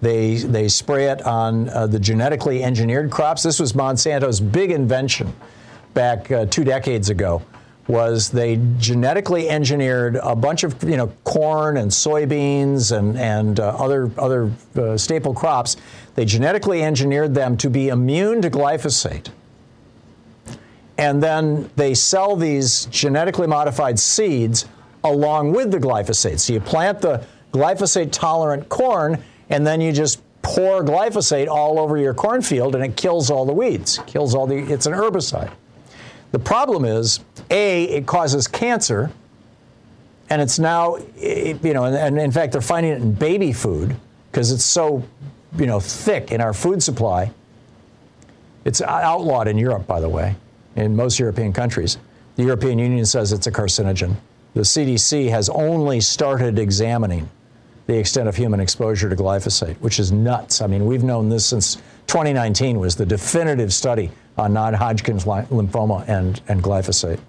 They, they spray it on uh, the genetically engineered crops. This was Monsanto's big invention back uh, two decades ago was they genetically engineered a bunch of you know corn and soybeans and and uh, other other uh, staple crops. They genetically engineered them to be immune to glyphosate and then they sell these genetically modified seeds along with the glyphosate. So you plant the glyphosate tolerant corn, and then you just pour glyphosate all over your cornfield, and it kills all the weeds, kills all the. It's an herbicide. The problem is, a, it causes cancer, and it's now, you know, and, and in fact, they're finding it in baby food because it's so, you know, thick in our food supply. It's outlawed in Europe, by the way in most European countries. The European Union says it's a carcinogen. The CDC has only started examining the extent of human exposure to glyphosate, which is nuts. I mean, we've known this since 2019 was the definitive study on non-Hodgkin's lymphoma and, and glyphosate.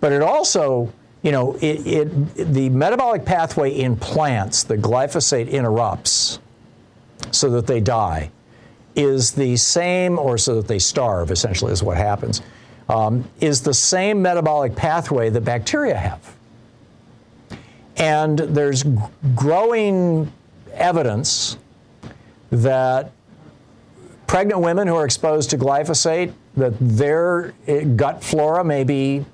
But it also, you know, it, it, the metabolic pathway in plants that glyphosate interrupts so that they die is the same, or so that they starve, essentially, is what happens, um, is the same metabolic pathway that bacteria have. And there's growing evidence that pregnant women who are exposed to glyphosate that their eh, gut flora may be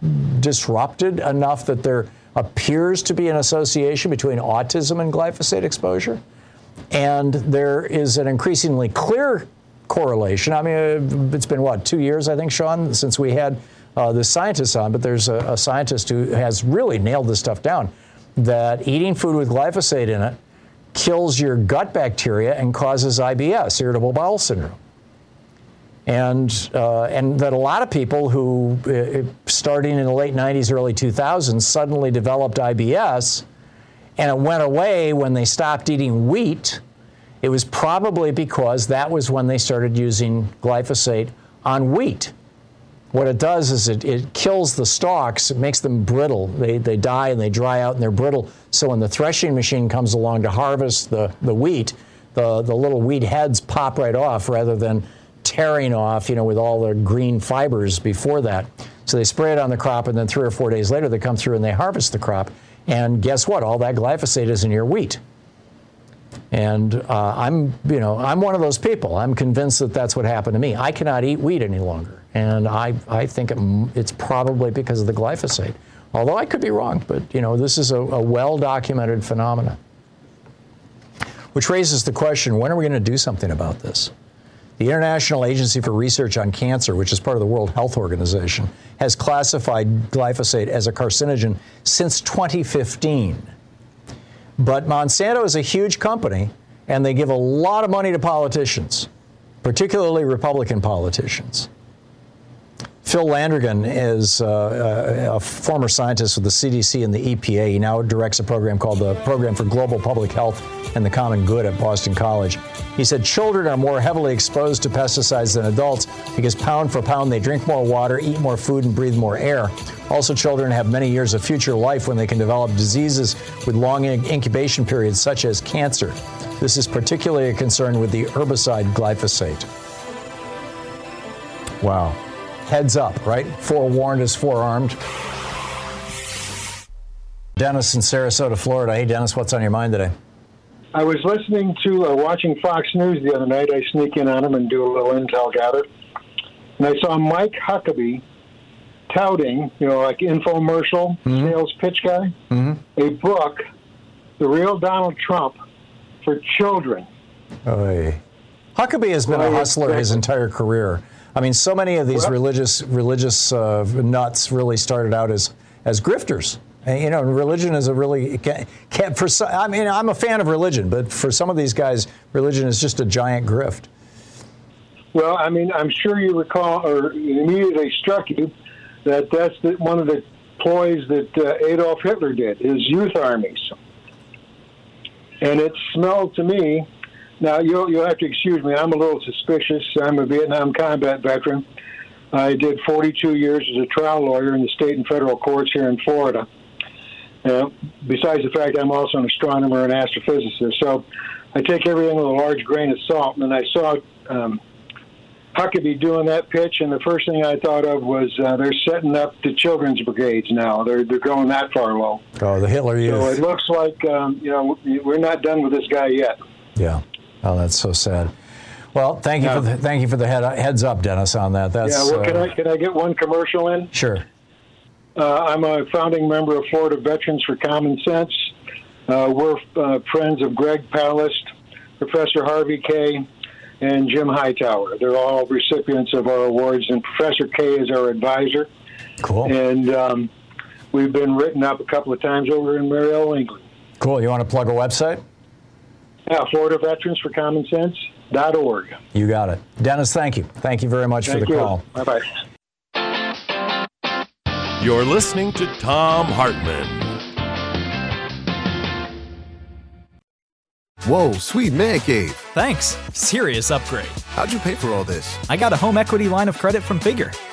disrupted enough that there appears to be an association between autism and glyphosate exposure. And there is an increasingly clear correlation. I mean, it's been what, two years, I think, Sean, since we had uh, the scientists on, but there's a, a scientist who has really nailed this stuff down that eating food with glyphosate in it kills your gut bacteria and causes IBS, irritable bowel syndrome. and uh, and that a lot of people who, uh, starting in the late 90s, early 2000s, suddenly developed IBS, and it went away when they stopped eating wheat. It was probably because that was when they started using glyphosate on wheat. What it does is it, it kills the stalks, it makes them brittle. They, they die and they dry out and they're brittle. So when the threshing machine comes along to harvest the, the wheat, the, the little wheat heads pop right off rather than tearing off, you know, with all the green fibers before that. So they spray it on the crop, and then three or four days later, they come through and they harvest the crop. And guess what? All that glyphosate is in your wheat. And uh, I'm, you know, I'm one of those people. I'm convinced that that's what happened to me. I cannot eat wheat any longer, and I, I think it, it's probably because of the glyphosate. Although I could be wrong, but you know, this is a, a well-documented phenomenon. Which raises the question: When are we going to do something about this? The International Agency for Research on Cancer, which is part of the World Health Organization, has classified glyphosate as a carcinogen since 2015. But Monsanto is a huge company, and they give a lot of money to politicians, particularly Republican politicians. Phil Landrigan is uh, a former scientist with the CDC and the EPA. He now directs a program called the Program for Global Public Health and the Common Good at Boston College. He said children are more heavily exposed to pesticides than adults because pound for pound they drink more water, eat more food, and breathe more air. Also, children have many years of future life when they can develop diseases with long incubation periods, such as cancer. This is particularly a concern with the herbicide glyphosate. Wow heads up, right? Forewarned is forearmed. Dennis in Sarasota, Florida. Hey, Dennis, what's on your mind today? I was listening to uh, watching Fox News the other night. I sneak in on them and do a little intel gather. And I saw Mike Huckabee touting, you know, like infomercial mm-hmm. sales pitch guy, mm-hmm. a book, The Real Donald Trump for Children. Oy. Huckabee has been well, a hustler his entire career. I mean, so many of these well, religious religious uh, nuts really started out as as grifters. And, you know, religion is a really can, can, for. Some, I mean, I'm a fan of religion, but for some of these guys, religion is just a giant grift. Well, I mean, I'm sure you recall, or immediately struck you, that that's the, one of the ploys that uh, Adolf Hitler did, his youth armies. And it smelled to me now, you'll, you'll have to excuse me. I'm a little suspicious. I'm a Vietnam combat veteran. I did 42 years as a trial lawyer in the state and federal courts here in Florida. Uh, besides the fact I'm also an astronomer and astrophysicist. So I take everything with a large grain of salt. And I saw um, Huckabee doing that pitch, and the first thing I thought of was uh, they're setting up the children's brigades now. They're, they're going that far low. Oh, the Hitler Youth. So it looks like, um, you know, we're not done with this guy yet. Yeah. Oh, that's so sad. Well, thank you yeah. for the, thank you for the head, heads up, Dennis, on that. That's, yeah. Well, can uh, I can I get one commercial in? Sure. Uh, I'm a founding member of Florida Veterans for Common Sense. Uh, we're uh, friends of Greg Palast, Professor Harvey Kaye, and Jim Hightower. They're all recipients of our awards, and Professor Kaye is our advisor. Cool. And um, we've been written up a couple of times over in Mariel, England. Cool. You want to plug a website? Yeah, Florida Veterans for Common Sense.org. You got it. Dennis, thank you. Thank you very much thank for the you. call. Bye bye. You're listening to Thom Hartmann. Whoa, sweet man cave. Thanks. Serious upgrade. How'd you pay for all this? I got a home equity line of credit from Figure.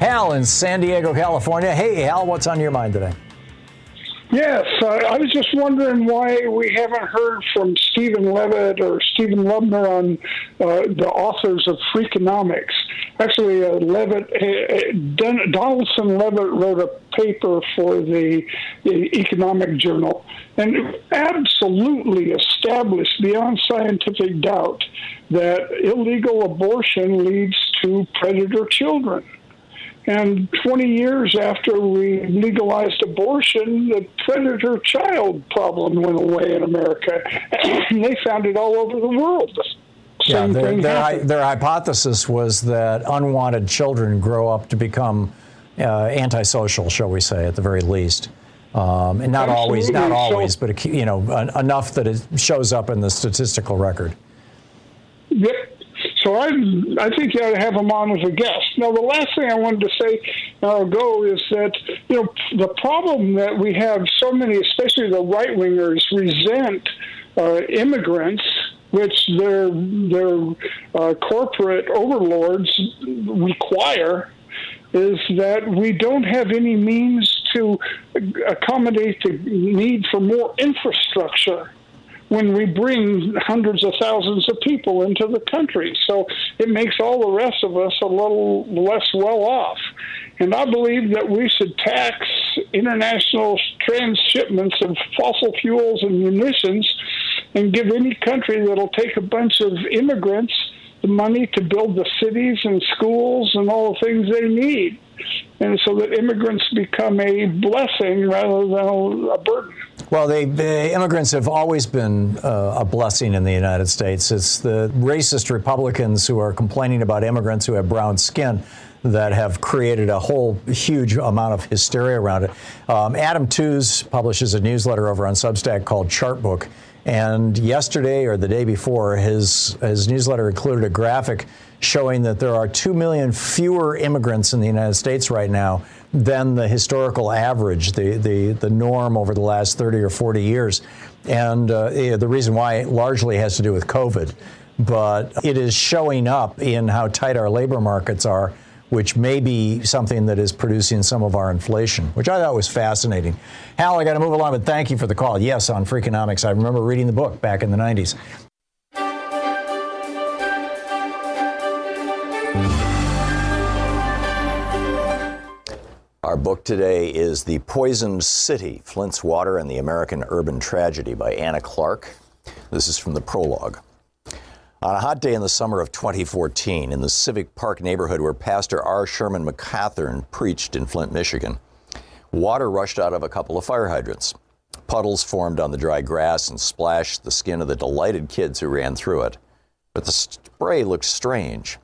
Hal in San Diego, California. Hey, Hal, what's on your mind today? Yes, uh, I was just wondering why we haven't heard from Steven Levitt or Stephen Dubner on uh, the authors of Freakonomics. Actually, uh, Levitt, uh, uh Donaldson Levitt wrote a paper for the, the Economic Journal and absolutely established beyond scientific doubt that illegal abortion leads to predator children. And 20 years after we legalized abortion, the predator child problem went away in America. [clears throat] and they found it all over the world. Yeah, Same their, thing their, their hypothesis was that unwanted children grow up to become uh, antisocial, shall we say, at the very least. Um, and not always, not Absolutely. Always, but you know, enough that it shows up in the statistical record. Yep. So I, I think you ought to have him on as a guest. Now, the last thing I wanted to say uh, go is that you know the problem that we have so many, especially the right wingers, resent uh, immigrants, which their their uh, corporate overlords require, is that we don't have any means to accommodate the need for more infrastructure when we bring hundreds of thousands of people into the country. So it makes all the rest of us a little less well off. And I believe that we should tax international transshipments of fossil fuels and munitions and give any country that'll take a bunch of immigrants the money to build the cities and schools and all the things they need. And so that immigrants become a blessing rather than a burden. Well, they, the immigrants have always been uh, a blessing in the United States. It's the racist Republicans who are complaining about immigrants who have brown skin that have created a whole huge amount of hysteria around it. Um, Adam Tooze publishes a newsletter over on Substack called Chartbook. And yesterday or the day before, his, his newsletter included a graphic showing that there are 2 million fewer immigrants in the United States right now than the historical average, the, the, the norm over the last 30 or 40 years. And uh, the reason why largely has to do with COVID. But it is showing up in how tight our labor markets are, which may be something that is producing some of our inflation, which I thought was fascinating. Hal, I got to move along, but thank you for the call. Yes, on Freakonomics. I remember reading the book back in the 90s. Book today is The Poisoned City Flint's Water and the American Urban Tragedy by Anna Clark. This is from the prologue. On a hot day in the summer of 2014, in the Civic Park neighborhood where Pastor R. Sherman McCathern preached in Flint, Michigan, water rushed out of a couple of fire hydrants. Puddles formed on the dry grass and splashed the skin of the delighted kids who ran through it. But the spray looked strange.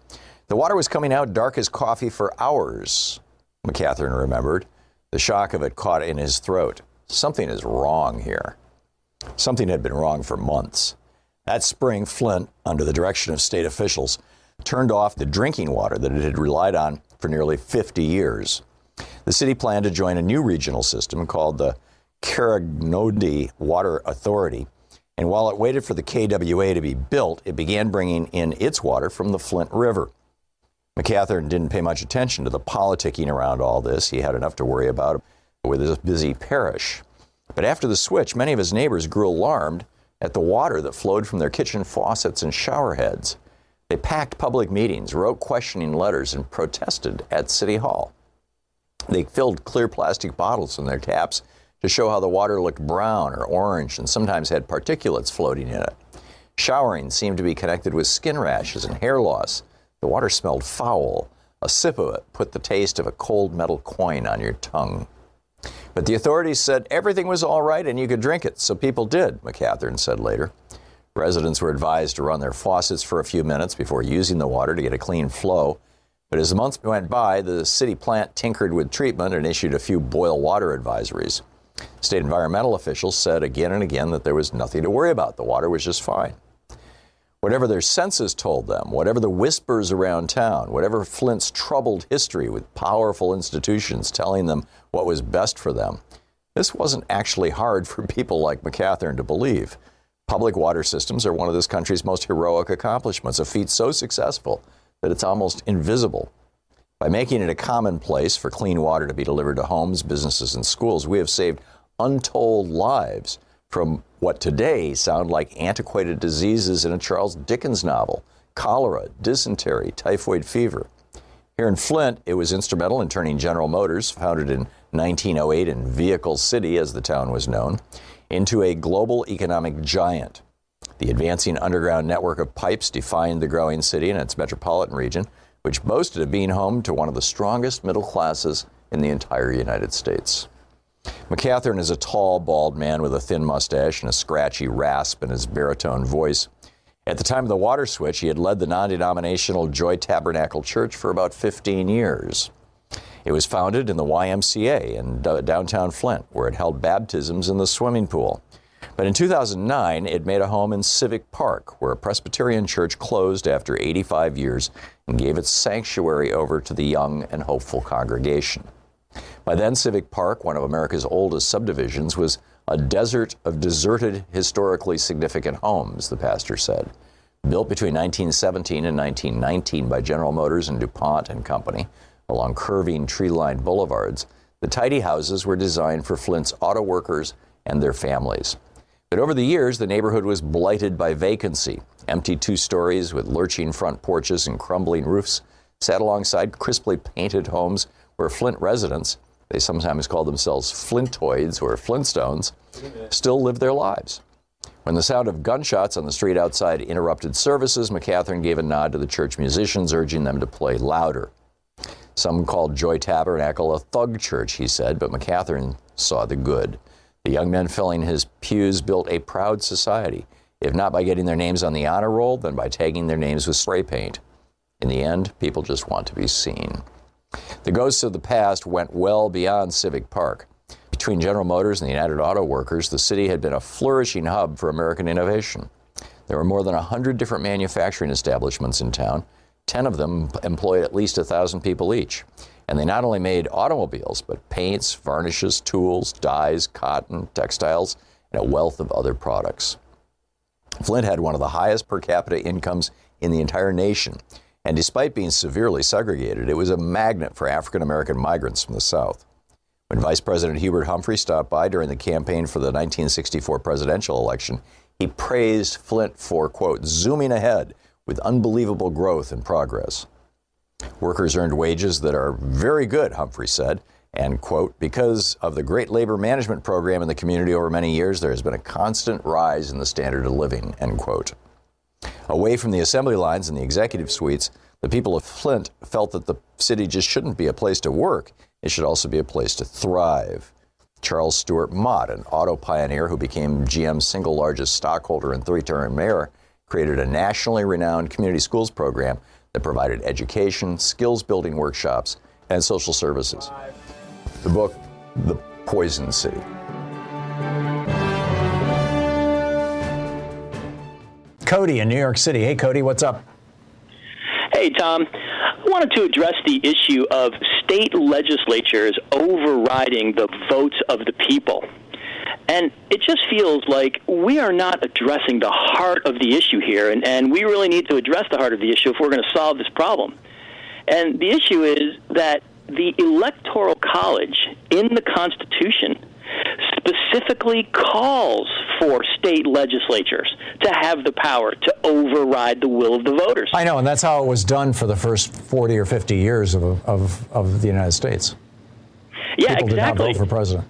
The water was coming out dark as coffee for hours, McCathern remembered. The shock of it caught in his throat. Something is wrong here. Something had been wrong for months. That spring, Flint, under the direction of state officials, turned off the drinking water that it had relied on for nearly 50 years. The city planned to join a new regional system called the Karegnondi Water Authority. And while it waited for the KWA to be built, it began bringing in its water from the Flint River. McCathern didn't pay much attention to the politicking around all this. He had enough to worry about with his busy parish. But after the switch, many of his neighbors grew alarmed at the water that flowed from their kitchen faucets and shower heads. They packed public meetings, wrote questioning letters, and protested at City Hall. They filled clear plastic bottles in their taps to show how the water looked brown or orange and sometimes had particulates floating in it. Showering seemed to be connected with skin rashes and hair loss. The water smelled foul. A sip of it put the taste of a cold metal coin on your tongue. But the authorities said everything was all right and you could drink it, so people did, McCathern said later. Residents were advised to run their faucets for a few minutes before using the water to get a clean flow. But as the months went by, the city plant tinkered with treatment and issued a few boil water advisories. State environmental officials said again and again that there was nothing to worry about. The water was just fine. Whatever their senses told them, whatever the whispers around town, whatever Flint's troubled history with powerful institutions telling them what was best for them, this wasn't actually hard for [laughs] people like McCathern to believe. Public water systems are one of this country's most heroic accomplishments, a feat so successful that it's almost invisible. By making it a commonplace for clean water to be delivered to homes, businesses, and schools, we have saved untold lives from what today sound like antiquated diseases in a Charles Dickens novel cholera, dysentery, typhoid fever. Here in Flint, it was instrumental in turning General Motors, founded in 1908 in Vehicle City, as the town was known, into a global economic giant. The advancing underground network of pipes defined the growing city and its metropolitan region, which boasted of being home to one of the strongest middle classes in the entire United States. McCathern is a tall, bald man with a thin mustache and a scratchy rasp in his baritone voice. At the time of the water switch, he had led the non denominational Joy Tabernacle Church for about 15 years. It was founded in the YMCA in downtown Flint, where it held baptisms in the swimming pool. But in 2009, it made a home in Civic Park, where a Presbyterian church closed after 85 years and gave its sanctuary over to the young and hopeful congregation. By then, Civic Park, one of America's oldest subdivisions, was a desert of deserted, historically significant homes, the pastor said. Built between 1917 and 1919 by General Motors and DuPont and Company along curving tree lined boulevards, the tidy houses were designed for Flint's auto workers and their families. But over the years, the neighborhood was blighted by vacancy. Empty two stories with lurching front porches and crumbling roofs sat alongside crisply painted homes where Flint residents, they sometimes call themselves Flintoids or Flintstones, still live their lives. When the sound of gunshots on the street outside interrupted services, McCathern gave a nod to the church musicians, urging them to play louder. Some called Joy Tabernacle a thug church, he said, but McCathern saw the good. The young men filling his pews built a proud society, if not by getting their names on the honor roll, then by tagging their names with spray paint. In the end, people just want to be seen. The ghosts of the past went well beyond Civic Park. Between General Motors and the United Auto Workers, the city had been a flourishing hub for American innovation. There were more than 100 different manufacturing establishments in town. Ten of them employed at least 1,000 people each. And they not only made automobiles, but paints, varnishes, tools, dyes, cotton, textiles, and a wealth of other products. Flint had one of the highest per capita incomes in the entire nation. And despite being severely segregated, it was a magnet for African American migrants from the South. When Vice President Hubert Humphrey stopped by during the campaign for the 1964 presidential election, he praised Flint for, quote, zooming ahead with unbelievable growth and progress. Workers earned wages that are very good, Humphrey said. And, quote, because of the great labor management program in the community over many years, there has been a constant rise in the standard of living, end quote. Away from the assembly lines and the executive suites, the people of Flint felt that the city just shouldn't be a place to work, it should also be a place to thrive. Charles Stewart Mott, an auto pioneer who became GM's single largest stockholder and three term mayor, created a nationally renowned community schools program that provided education, skills building workshops, and social services. The book, The Poison City. Cody in New York City. Hey, Cody, what's up? Hey, Thom. I wanted to address the issue of state legislatures overriding the votes of the people. And it just feels like we are not addressing the heart of the issue here, and, and we really need to address the heart of the issue if we're going to solve this problem. And the issue is that the Electoral College in the Constitution specifically calls for state legislatures to have the power to override the will of the voters. I know, and that's how it was done for the first 40 or 50 years of, of, of the United States. Yeah, People exactly. did not vote for president.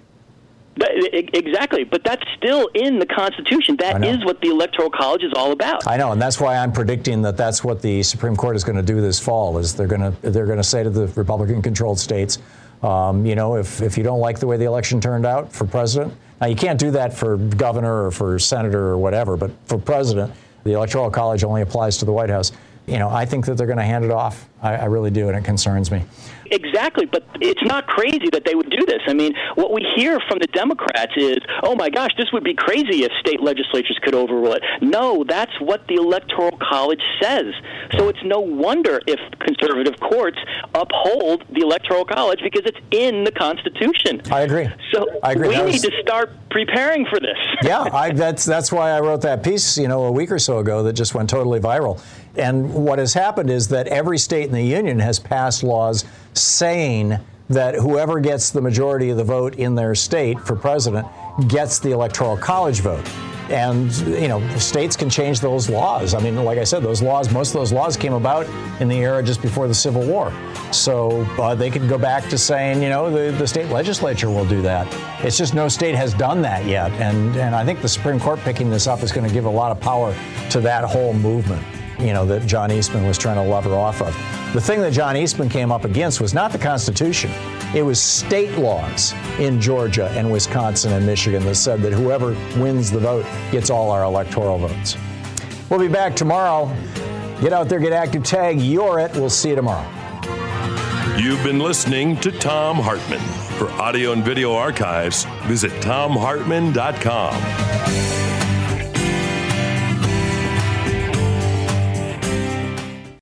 Exactly, but that's still in the Constitution. That is what the Electoral College is all about. I know, and that's why I'm predicting that that's what the Supreme Court is going to do this fall. Is they're going to they're going to say to the Republican-controlled states, um, you know, if if you don't like the way the election turned out for president, now you can't do that for governor or for senator or whatever, but for president, the Electoral College only applies to the White House. You know, I think that they're going to hand it off. I, I really do, and it concerns me. Exactly, but it's not crazy that they would do this. I mean, what we hear from the Democrats is, oh my gosh, this would be crazy if state legislatures could overrule it. No, that's what the Electoral College says. So it's no wonder if conservative courts uphold the Electoral College because it's in the Constitution. I agree. So I agree. we That need to start preparing for this. yeah, I, that's that's why I wrote that piece, you know, a week or so ago that just went totally viral. And what has happened is that every state in the union has passed laws saying that whoever gets the majority of the vote in their state for president gets the electoral college vote. And you know, states can change those laws. I mean, like I said, those laws, most of those laws came about in the era just before the Civil War. So uh, they could go back to saying, you know, the, the state legislature will do that. It's just no state has done that yet. And, and I think the Supreme Court picking this up is going to give a lot of power to that whole movement. You know, that John Eastman was trying to love her off of. The thing that John Eastman came up against was not the Constitution. It was state laws in Georgia and Wisconsin and Michigan that said that whoever wins the vote gets all our electoral votes. We'll be back tomorrow. Get out there, get active, tag You're It. We'll see you tomorrow. You've been listening to Thom Hartmann. For audio and video archives, visit thomhartmann.com.